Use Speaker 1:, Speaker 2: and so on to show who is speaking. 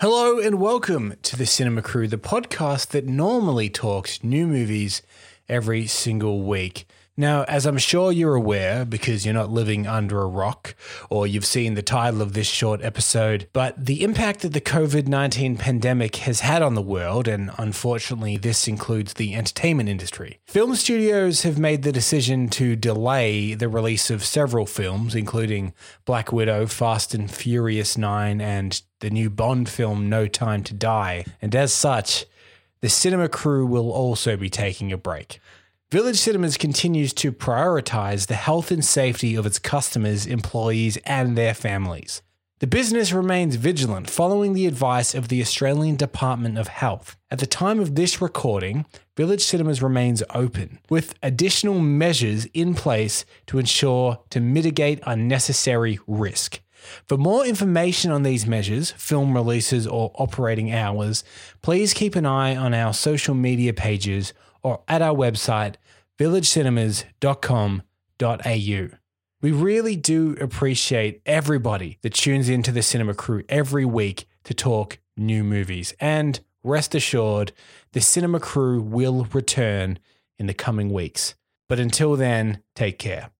Speaker 1: Hello and welcome to the Cinema Crew, the podcast that normally talks new movies every single week. Now, as I'm sure you're aware, because you're not living under a rock or you've seen the title of this short episode, but the impact that the COVID 19 pandemic has had on the world, and unfortunately, this includes the entertainment industry. Film studios have made the decision to delay the release of several films, including Black Widow, Fast and Furious 9, and the new Bond film, No Time to Die. And as such, the cinema crew will also be taking a break. Village Cinemas continues to prioritize the health and safety of its customers, employees, and their families. The business remains vigilant following the advice of the Australian Department of Health. At the time of this recording, Village Cinemas remains open, with additional measures in place to ensure to mitigate unnecessary risk. For more information on these measures, film releases, or operating hours, please keep an eye on our social media pages or at our website, villagecinemas.com.au. We really do appreciate everybody that tunes into the Cinema Crew every week to talk new movies. And rest assured, the Cinema Crew will return in the coming weeks. But until then, take care.